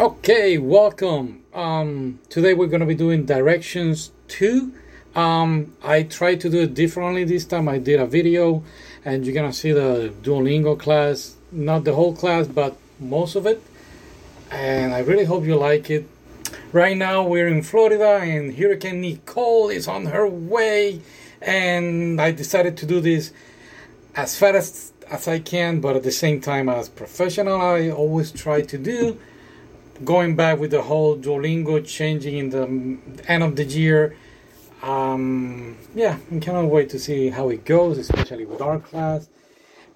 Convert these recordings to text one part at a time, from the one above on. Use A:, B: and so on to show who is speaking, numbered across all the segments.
A: Okay, welcome. Um, today we're going to be doing directions 2. Um, I tried to do it differently this time. I did a video, and you're going to see the Duolingo class. Not the whole class, but most of it. And I really hope you like it. Right now we're in Florida, and Hurricane Nicole is on her way. And I decided to do this as fast as I can, but at the same time as professional I always try to do going back with the whole Duolingo changing in the end of the year. Um, yeah, I cannot wait to see how it goes, especially with our class.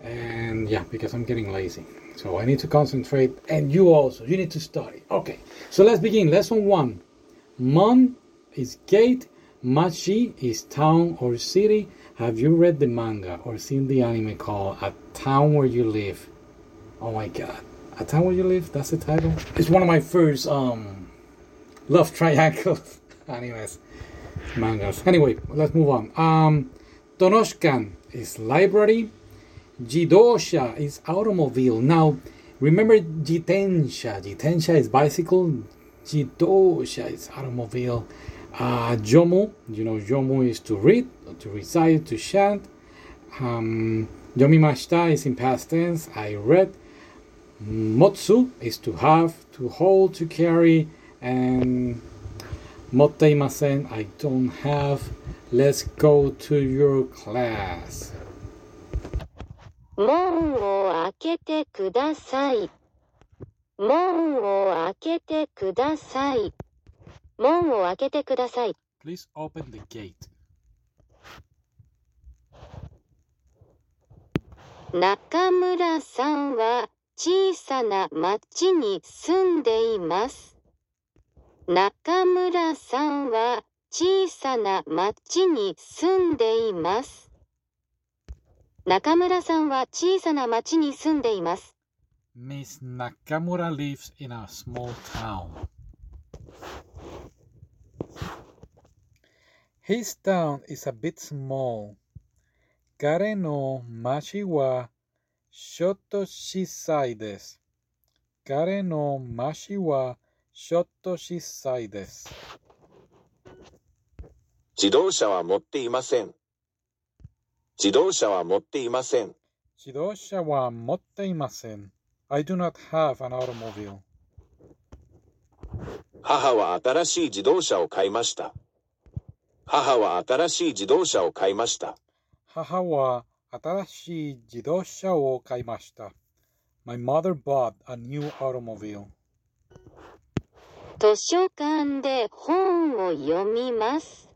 A: And yeah, because I'm getting lazy. So I need to concentrate, and you also, you need to study. Okay, so let's begin. Lesson one Mon is gate, Machi is town or city. Have you read the manga or seen the anime called A Town Where You Live? Oh my god. A Town Where You Live, that's the title. It's one of my first um love triangle animes mangas. Anyway, let's move on. Um Tonoshkan is library. Jidosha is automobile. Now remember Jitensha. Jitensha is bicycle. Jidosha is automobile. Uh, Jomu, you know, Jomu is to read, to recite, to chant. Um, Yomimashita is in past tense. I read. Motsu is to have, to hold, to carry, and motteimasen, I don't have. Let's go to your class.
B: 門を開けてください。門を開けてください。門を開けてください。
A: Please open the gate.
B: 中村さんは 小さな町に住んでいます。中村さんは小さな町に住んでいます。中村さんは小さな町に住んでいます。
A: Miss Nakamura lives in a small town. His town is a bit small. Kare no machi wa shotto shisai desu. Kare no machi wa shotto shisai desu.
C: 自動車は持っていません。自動車は持っていません。
A: Jidosha wa motte imasen. I do not have an automobile.
C: 母は新しい自動車を買いました。母は新しい自動車を買いました。
A: 新しい自動車を買いました。My mother bought a new automobile.
B: 図書館で本を読みます。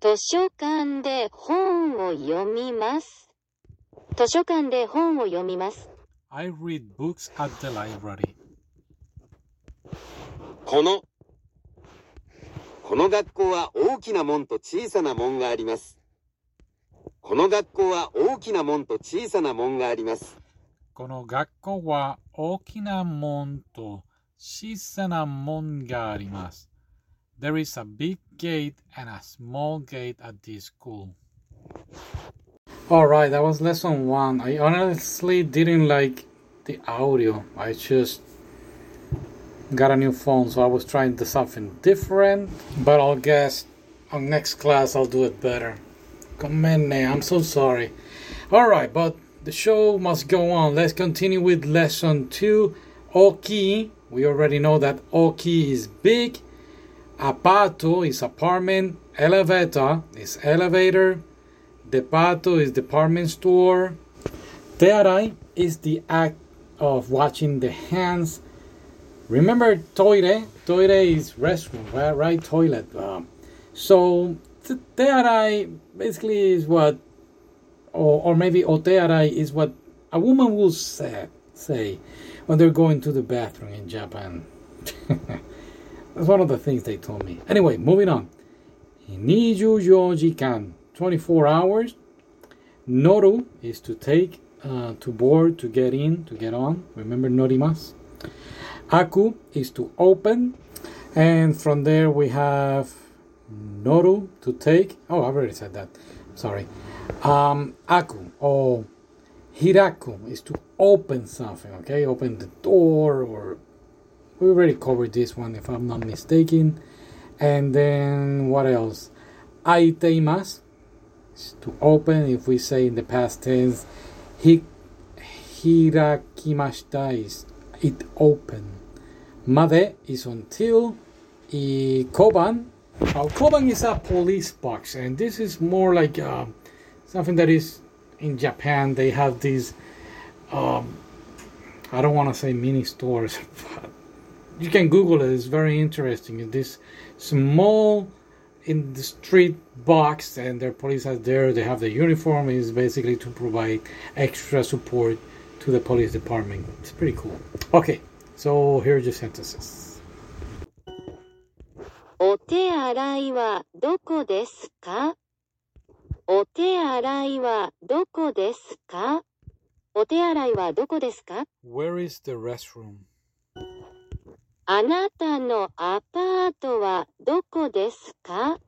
B: 図書館で本を読みます。図書館で本を読みます。
A: I read books at the library.
D: この,この学校は大きな門と小さな門があります。この学校は大きな門と小さな門があります。
A: Kono gakko wa okina mon to shisana mon ga arimasu. There is a big gate and a small gate at this school. Alright, that was lesson one. I honestly didn't like the audio. I just got a new phone, so I was trying to something different. But I'll guess on next class I'll do it better. Commenne, I'm so sorry. Alright, but the show must go on. Let's continue with lesson two. Oki. We already know that Oki is big. Apato is apartment. Elevator is elevator. Depato is department store. Tearai is the act of washing the hands. Remember toire? Toire is restroom, right? right? Toilet. Um, so t- tearai basically is what, or, or maybe otearai is what a woman will say, say when they're going to the bathroom in Japan. That's one of the things they told me. Anyway, moving on. 24時間24 hours. Noru is to take, uh, to board, to get in, to get on. Remember norimasu. Aku is to open. And from there we have Noru to take. Oh, I've already said that. Sorry. Um, aku or Hiraku is to open something, okay? Open the door or we already covered this one if I'm not mistaken. And then what else? Aiteimasu is to open. If we say in the past tense, hi, hirakimashita is it open. Made is until. I koban. Now, koban is a police box, and this is more like uh, something that is in Japan. They have these. Um, I don't want to say mini stores, but you can Google it. It's very interesting. This small in the street box, and their police are there. They have the uniform. Is basically to provide extra support to the police department. It's pretty cool. Okay, so here are your sentences.
B: お手洗いはどこですか？お手洗いはどこですか？お手洗いはどこですか
A: ？Where is the restroom?
B: あなたのアパートはどこですか？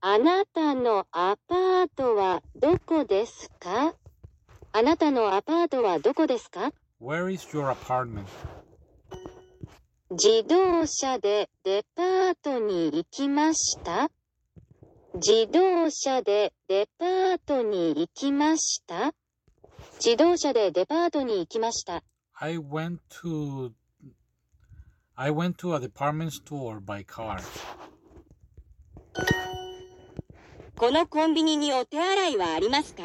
B: あなたのアパートはどこですか？あなたのアパートはどこですか
A: ？Where is your apartment?
B: 自動車でデパートに行きました？自動車でデパートに行きました？自動車でデパートに行きました。
A: I went to I went to a department store by car.
E: このコンビニにお手洗いはありますか？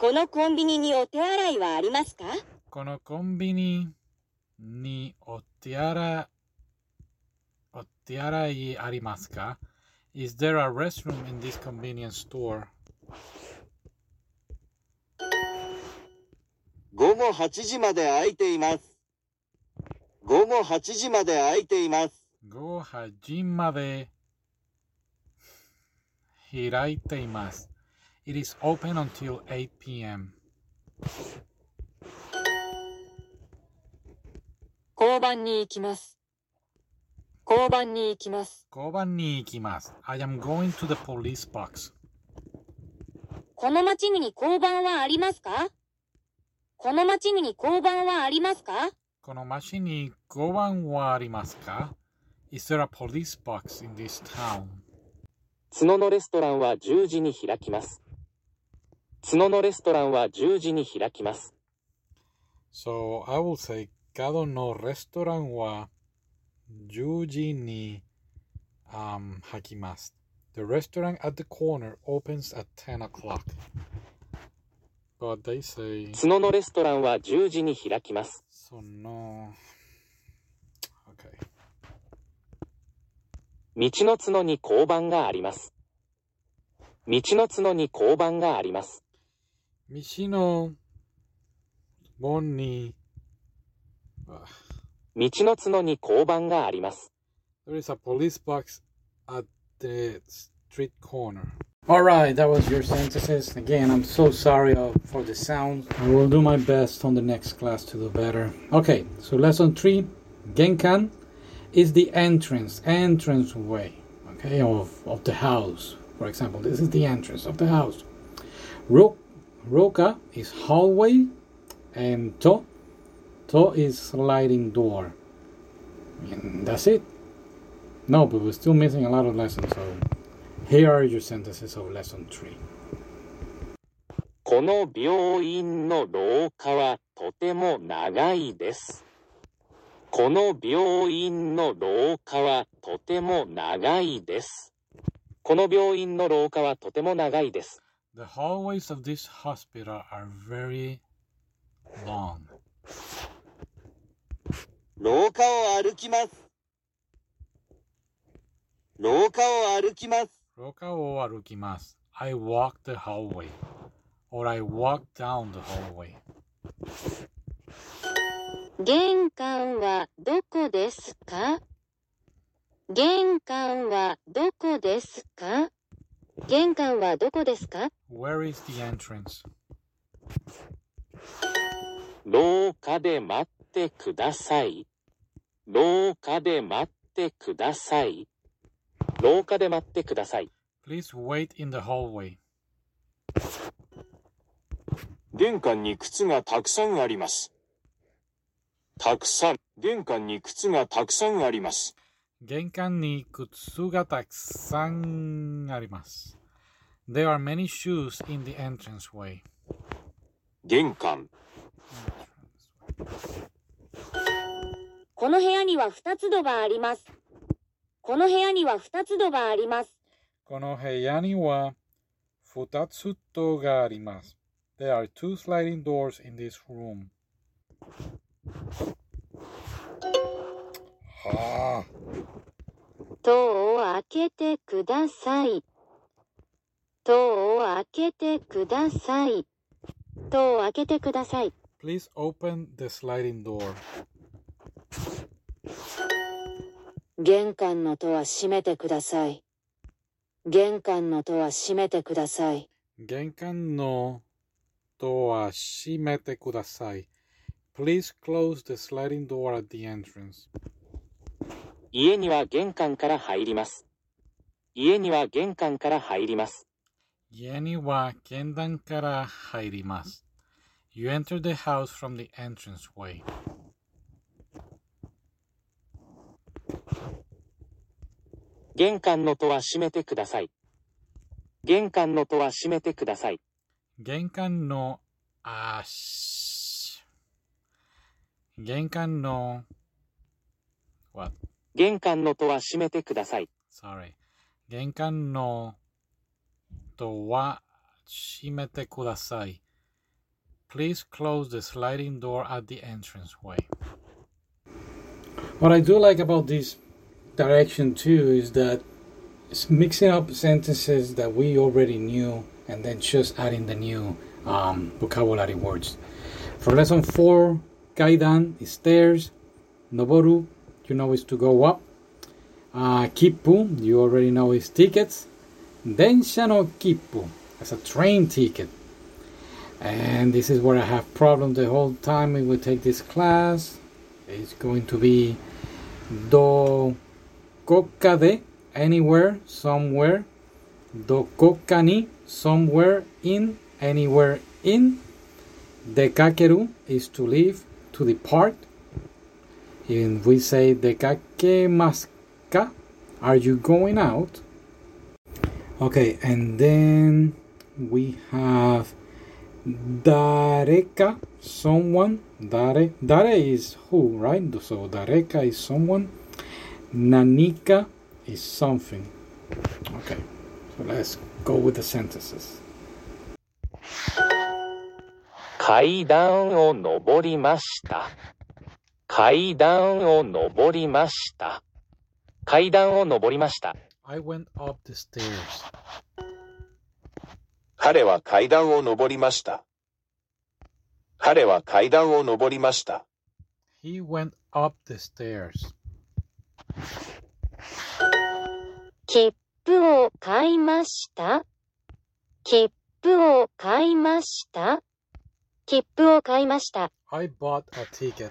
E: このコンビニにお手洗いはありますか？
A: このコンビニにお手洗いお手洗いありますか Is there a restroom in this convenience store?
D: 午後8時まで空いています。午後8時まで空いています。
A: 午後8時まで開いています。It is open until 8 p.m.
E: 番に行きます。交番に行きます。
A: 交番に行きます。I am going to the police box.
E: この町に交番はありますか？この町に交番はありますか？
A: この町に交番はありますか？Is there a police box in this town?
F: 角のレストランは10時に開きます。角のレストランは10時に開きます。
A: So I will say, Kado no restaurant wa Juji ni um, hakimasu. The restaurant at the corner opens at 10 o'clock. But they say,
F: 角のレストランは10時に開きます。
A: so no. Okay.
F: 道の角に交番があります。道の角に交番があります。
A: Mishino Boni.
F: 道の角に交番があります。
A: There is a police box at the street corner. All right, that was your sentences. Again, I'm so sorry uh, for the sound. I will do my best on the next class to do better. Okay, so lesson three, Genkan is the entrance, entrance way, okay, of, of the house. For example, this is the entrance of the house. Ro- Roka is hallway, and To, To is sliding door. And that's it. No, but we're still missing a lot of lessons, so here are your sentences of lesson 3.
F: この病院の廊下はとても長いです。この病院の廊下はとても長いです。この病院の廊下はとても長いです。
A: The hallways of this hospital are very long.
D: 廊下を歩きます。廊下を歩きます。
A: Roka o arukimasu. I walk the hallway. Or I walk down the hallway.
B: 玄関はどこですか玄関はどこですか玄関はどこですか
A: Where is the entrance?
F: 廊下で待ってください。廊下で待ってください。廊下で待ってください。
A: Please wait in the hallway.
C: 玄関に靴がたくさんあります。たくさん。玄関に靴がたくさんあります。
A: 玄関に靴がたくさんあります。There are many shoes in the entranceway.
C: 玄関、
E: この部屋には2つドアあります。この部屋には2つドアあります。
A: この部屋には二つ戸があります。There are two sliding doors in this room. はあ。
B: 戸を開けてください。戸を開けてください。戸を開けてください。
A: Please open the sliding door.
E: 玄関の戸は閉めてください。玄関の戸は閉めてください。
A: 玄関の戸は閉めてください。Please close the sliding door at the entrance.
F: 家には玄関から入ります。家には玄関から入ります。
A: 家には玄関から入ります。You enter the house from the entranceway.
F: 玄関の戸は閉めてください。玄関の戸は閉めてください。
A: 玄関の足。玄関の what?
F: 玄関の戸は閉めてください。
A: Sorry. 玄関の戸は閉めてください。Please close the sliding door at the entranceway. What I do like about this direction too is that it's mixing up sentences that we already knew and then just adding the new um, vocabulary words. For lesson 4, kaidan is stairs. Noboru, you know, is to go up. Uh, kippu, you already know is tickets. Densha no kippu, as a train ticket. And this is where I have problems the whole time we will take this class. It's going to be do koka de anywhere, somewhere. Do koka ni somewhere in, anywhere in. Dekakeru is to leave, to depart. And we say dekakemasu ka? Are you going out? Okay, and then we have dareka, someone. Dare, dare is who, right? So dareka is someone. Nanika is something. Okay, so let's go with the sentences.
F: 階段を登りました。階段を登りました。階段を登りました。
A: I went up the stairs.
C: 彼は階段を登りました。彼は階段を登りました。
A: He went up the stairs.
B: 切符を買いました？切符を買いました？切符を買いました。
A: I bought a ticket.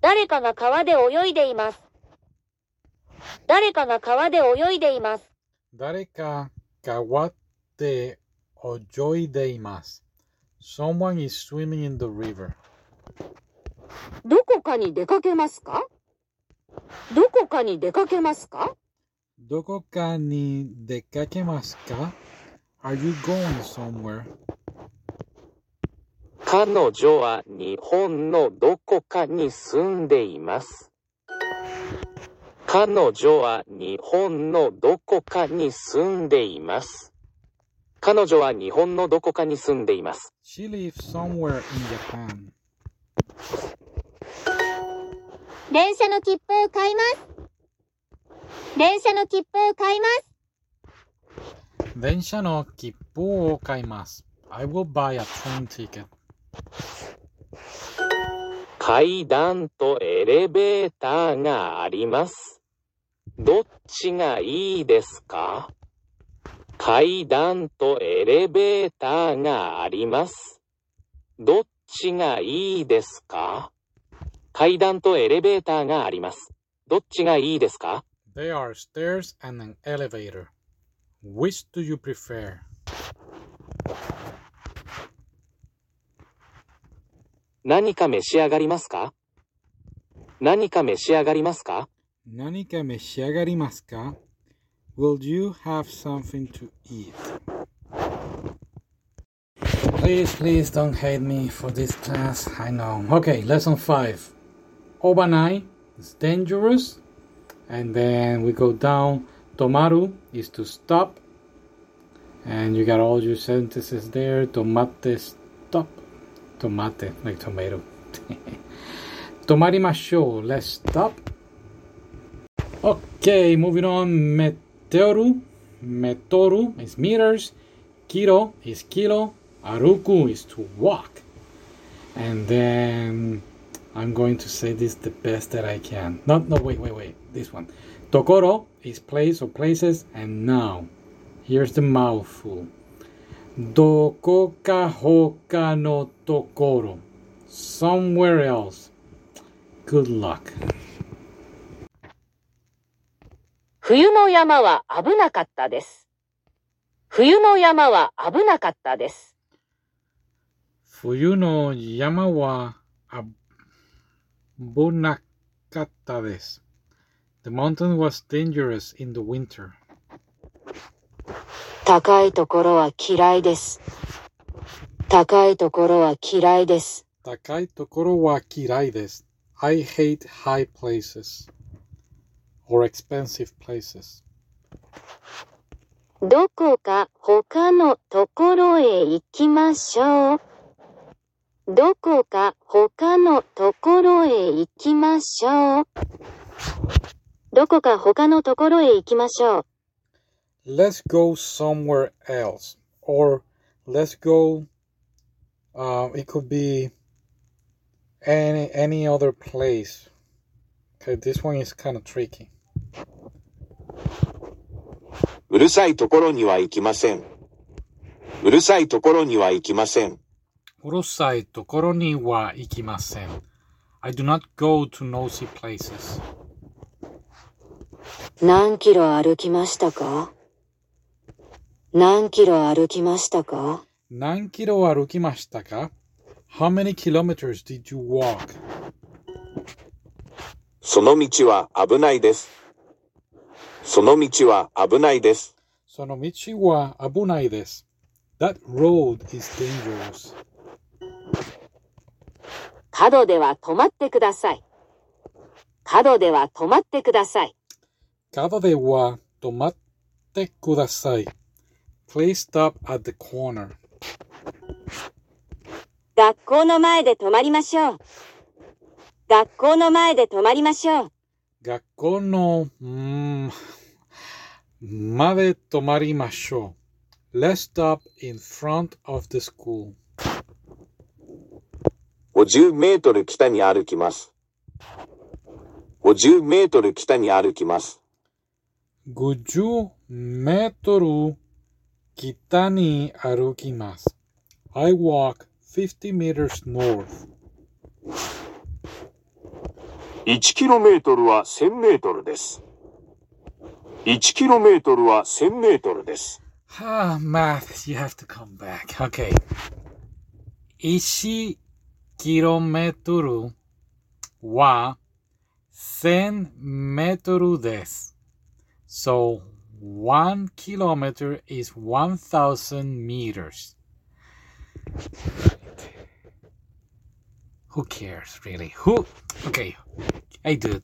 E: 誰かが川で泳いでいます。誰かが川で泳いでいます。
A: 誰か川で泳いでいます。Someone is swimming in the river.
E: どこかに出かけますか？どこかに出かけますか？
A: どこかに出かけますか ?Are you going somewhere?
F: 彼女は日本のどこかに住んでいます。彼女は日本のどこかに住んでいます。彼女は日本のどこかに住んでいます。
A: She lives somewhere in Japan.
B: 電車の切符を買います。電車の切符を買います。
A: 電車の切符を買います。I will buy a train ticket.
F: 階段とエレベーターがあります。どっちがいいですか？階段とエレベーターがあります。どっちがいいですか階段とエレベーターがあります。どっちがいいですか
A: There are stairs and an elevator. Which do you prefer?
F: 何か召し上がりますか何か召し上がりますか
A: 何か召し上がりますか Will you have something to eat? Please, please don't hate me for this class. I know. Okay, lesson 5. Obanai is dangerous. And then we go down. Tomaru is to stop. And you got all your sentences there. Tomate, stop. Tomate, like tomato. Tomarimashou, let's stop. Okay, moving on. Meteoru. Metoru is meters. Kiro is kilo. Aruku is to walk. And then I'm going to say this the best that I can. No, no, wait, wait, wait. This one. Tokoro is place or places. And now, here's the mouthful. Doko ka hoka no tokoro. Somewhere else. Good luck.
E: 冬の山は危なかったです。冬の山は危なかったです。
A: Fuyu no yama wa abunakata desu. The mountain was dangerous in the winter.
E: 高いところは嫌いです。高いところは嫌いです。
A: Takai tokoro wa kirai desu. I hate high places or expensive places.
B: どこか他のところへ行きましょう。どこか他のところへ行きましょう。どこか他のところへ行きましょう。
A: Let's go somewhere else. Or let's go uh, it could be any any other place. Okay, this one is kind of tricky.
C: うるさいところには行きません。うるさいところには行きません。
A: 何キロ歩きましたか？
E: 何キロ歩きましたか？何キロ歩きましたか
A: ?How many kilometers did you walk?
C: その道は危ないです。その道は危ないです。
A: その道は危ないです。That road is dangerous.
E: 角では止まってください。角では止まってください。
A: 角では止まってください。Please stop at the corner.
E: 学校の前で止まりましょう。学校の前で止まりましょう。
A: 学校の、まで止まりましょう。Let's stop in front of the school.
C: 50メートル北に歩きます。50メートル北に歩きます。
A: 50メートル北に歩きます。I walk 50 meters
C: north.1 キロメートルは1000メートルです。1キロメートルは1000メートルです。
A: Ah, math, you have to come Ishi kilometru wa sen metru desu. So one kilometer is 1000 meters. Who cares, really? Who? Okay. Hey, dude.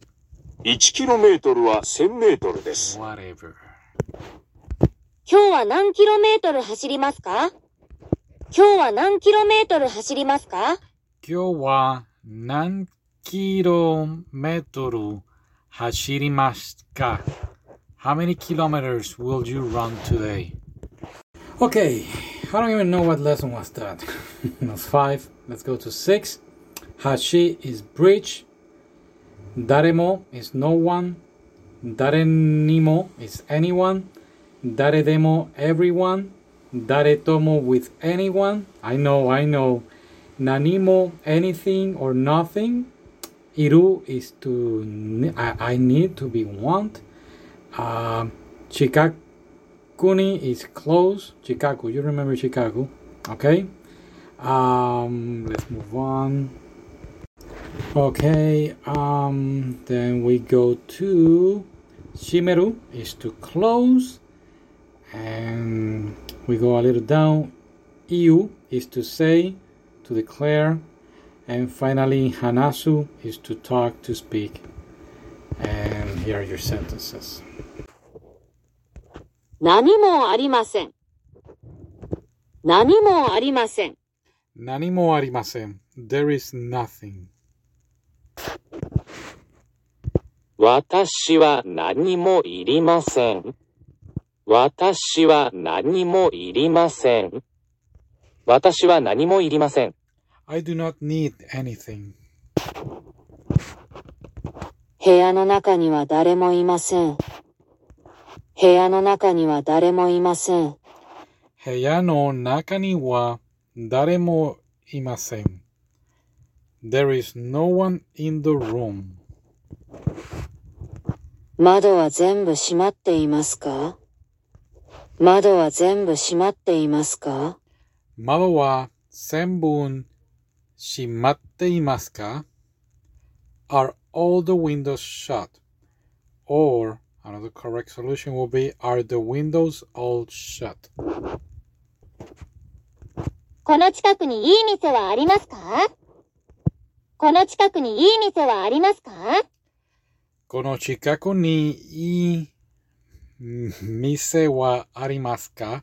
C: 1キロメートルは1000メートルです。
A: Whatever.
E: 今日は何キロメートル走りますか今日は何キロメートル走りますか
A: 今日は何キロメートル走りますか How many kilometers will you run today? Okay, I don't even know what lesson was that. That's five. Let's go to six. Hashi is bridge. Daremo is no one. Darenimo is anyone. Daredemo everyone. Daretomo with anyone. I know, I know. Nanimo anything or nothing. Iru is to I, I need to be want. Um, Chikakuni is close. Chikaku, you remember Chicago, okay? Um, let's move on. Okay, um, then we go to shimeru is to close, and we go a little down. Iu is to say, to declare, and finally hanasu is to talk, to speak. And here are your sentences.
E: 何もありません。何もありません。
A: Nani mo arimasen. There is nothing.
F: 私は何もいりません。私は何もいりません。 私は何もいりません。
E: 部屋の中には誰もいません。部屋の中には誰もいません。
A: 部屋の中には誰もいません。There is no one in the room.
E: 窓は全部閉まっていますか？窓は全部閉まっていますか？
A: Mado wa senbun shimatte imasu ka? Are all the windows shut? Or another correct solution will be Are the windows all shut?
B: この近くにいい店はありますかこの近くにいい店はありますか
A: Kono chikaku ni ii mise wa arimasu ka?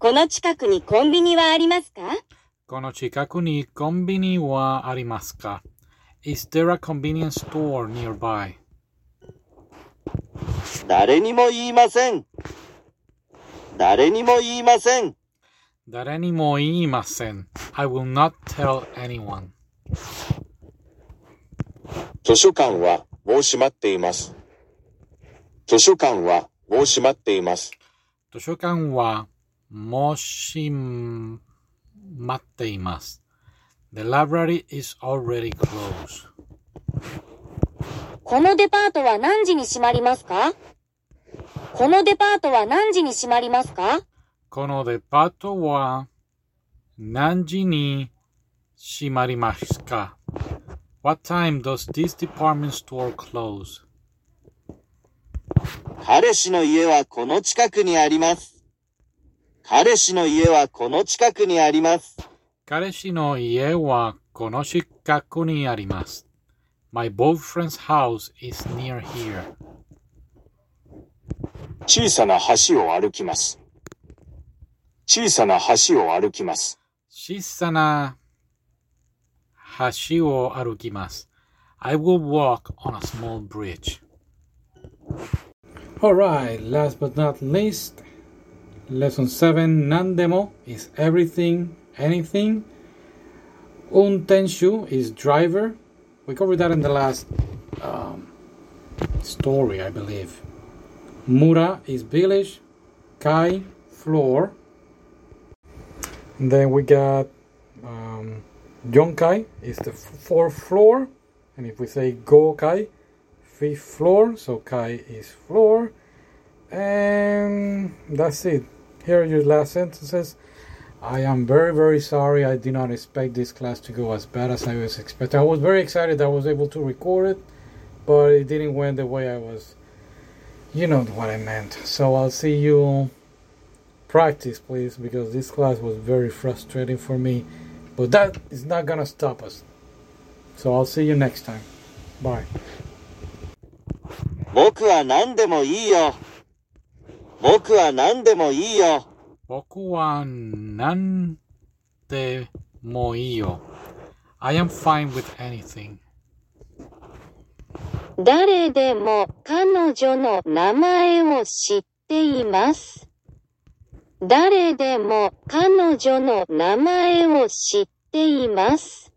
B: この近くに
E: コンビニはありますか？誰にも言いま
A: せん。
D: 誰にも言いません。誰にも言いません。
A: I will not tell anyone.
C: 図書館はもう閉まっています。図書館はもう閉まっています。
A: 図書館はもし待っています。The library is already closed.
B: このデパートは何時に閉まりますか？このデパートは何時に閉まりますか？
A: このデパートは何時に閉まりますか ?What time does this department store close?
D: 彼氏の家はこの近くにあります。彼氏の家はこの近くにあります。
A: Kareshi no ie wa kono shikaku ni arimasu. My boyfriend's house is near here.
C: 小さな橋を歩きます。小さな橋を歩きます。
A: Shisana hashi wo arukimasu. I will walk on a small bridge. Alright, last but not least, lesson 7 Nandemo is everything, anything. Untenshu is driver. We covered that in the last um, story, I believe. Mura is village. Kai, floor. And Then we got um, Yonkai is the fourth floor, and if we say Gokai, fifth floor, so Kai is floor, and that's it Here are your last sentences. I am very very sorry. I did not expect this class to go as bad as I was expecting. I was very excited that I was able to record it, but it didn't went the way I was. You know what I meant. So I'll see you practice please because this class was very frustrating for me but that is not gonna stop us so i'll see you next time bye
D: 僕は何でもいいよ。 僕は何でもいいよ。
A: 僕は何でもいいよ i am fine with anything
B: 誰でも彼女の名前を知っています。誰でも彼女の名前を知っています。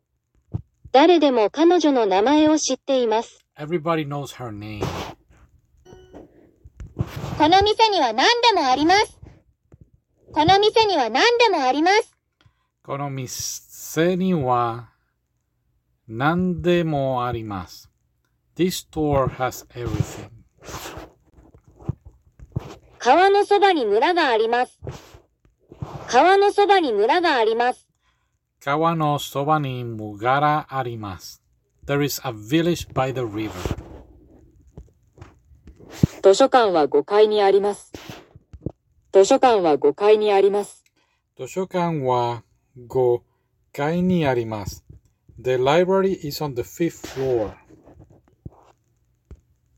B: 誰でも彼女の名前を知っています。
A: Everybody knows her name.
E: この店には何でもあります。この店には何でもあります。
A: この店には何でもあります。This store has everything.
E: 川のそばに村があります。川のそばに村があります。
A: 川のそばに村があります。There is a village by the river.
E: 図書館は5階にあります。図書館は5階にあります。
A: 図書館は5階にあります。The library is on the fifth floor.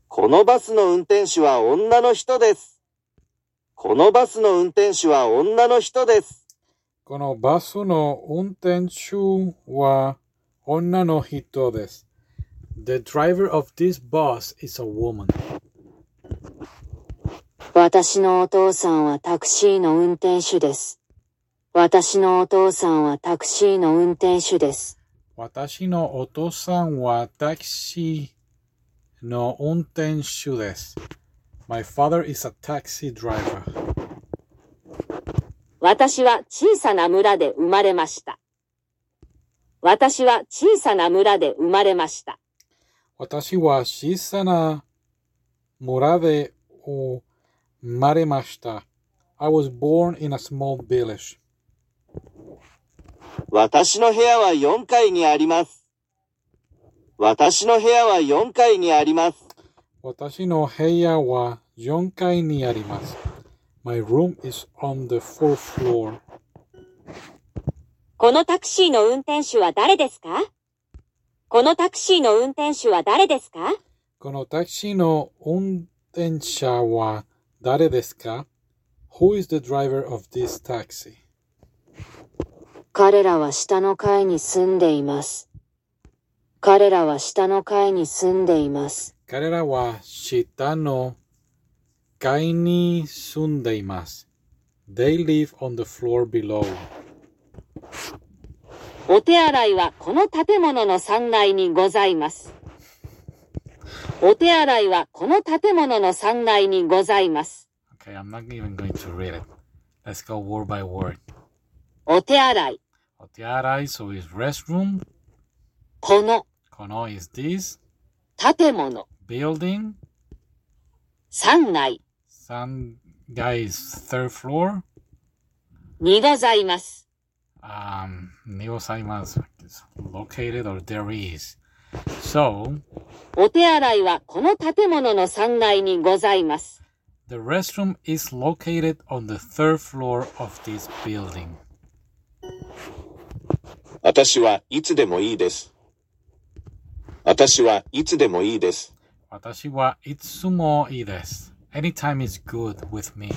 D: このバスの運転手は女の人です。このバスの運転手は女の人です。
A: このバスの運転手は女の人です。The driver of this bus is a woman.
B: 私のお父さんはタクシーの運転手です。私のお父さんはタクシーの運転手です。
A: 私のお父さんはタクシーの運転手です。My father is a taxi driver.
E: 私は小さな村で生まれました。私は小さな村で生まれました。
A: 私は小さな村で生まれました。I was born in a small village.
D: 私の部屋は4階にあります。私の部屋は4階にあります。
A: 私の部屋は4階にあります。My room is on the fourth floor.
E: このタクシーの運転手は誰ですか？このタクシーの運転手は誰ですか？
A: このタクシーの運転者は誰ですか ?Who is the driver of this taxi?
B: 彼らは下の階に住んでいます。彼らは下の階に住んでいます。
A: 彼らは下の階に住んでいます。They live on the floor below.
E: お手洗いはこの建物の3階にございます。お手洗いはこの建物の3階にございます。
A: Okay, I'm not even going to read it. Let's go word by word.
E: お手洗い、
A: Otearai, so is restroom.
E: この
A: Kono is this.
E: 建物、
A: Building.
E: 3階
A: San guy is third floor.
E: にございます。
A: Um, Nigosaimasu is located or there is. So,
E: お手洗いはこの建物の3階にございます。
A: the restroom is located on the third floor of this building.
C: 私はいつでもいいです。私はいつでもいいです。
A: Watashi wa itsumo ii desu. Anytime is good with me.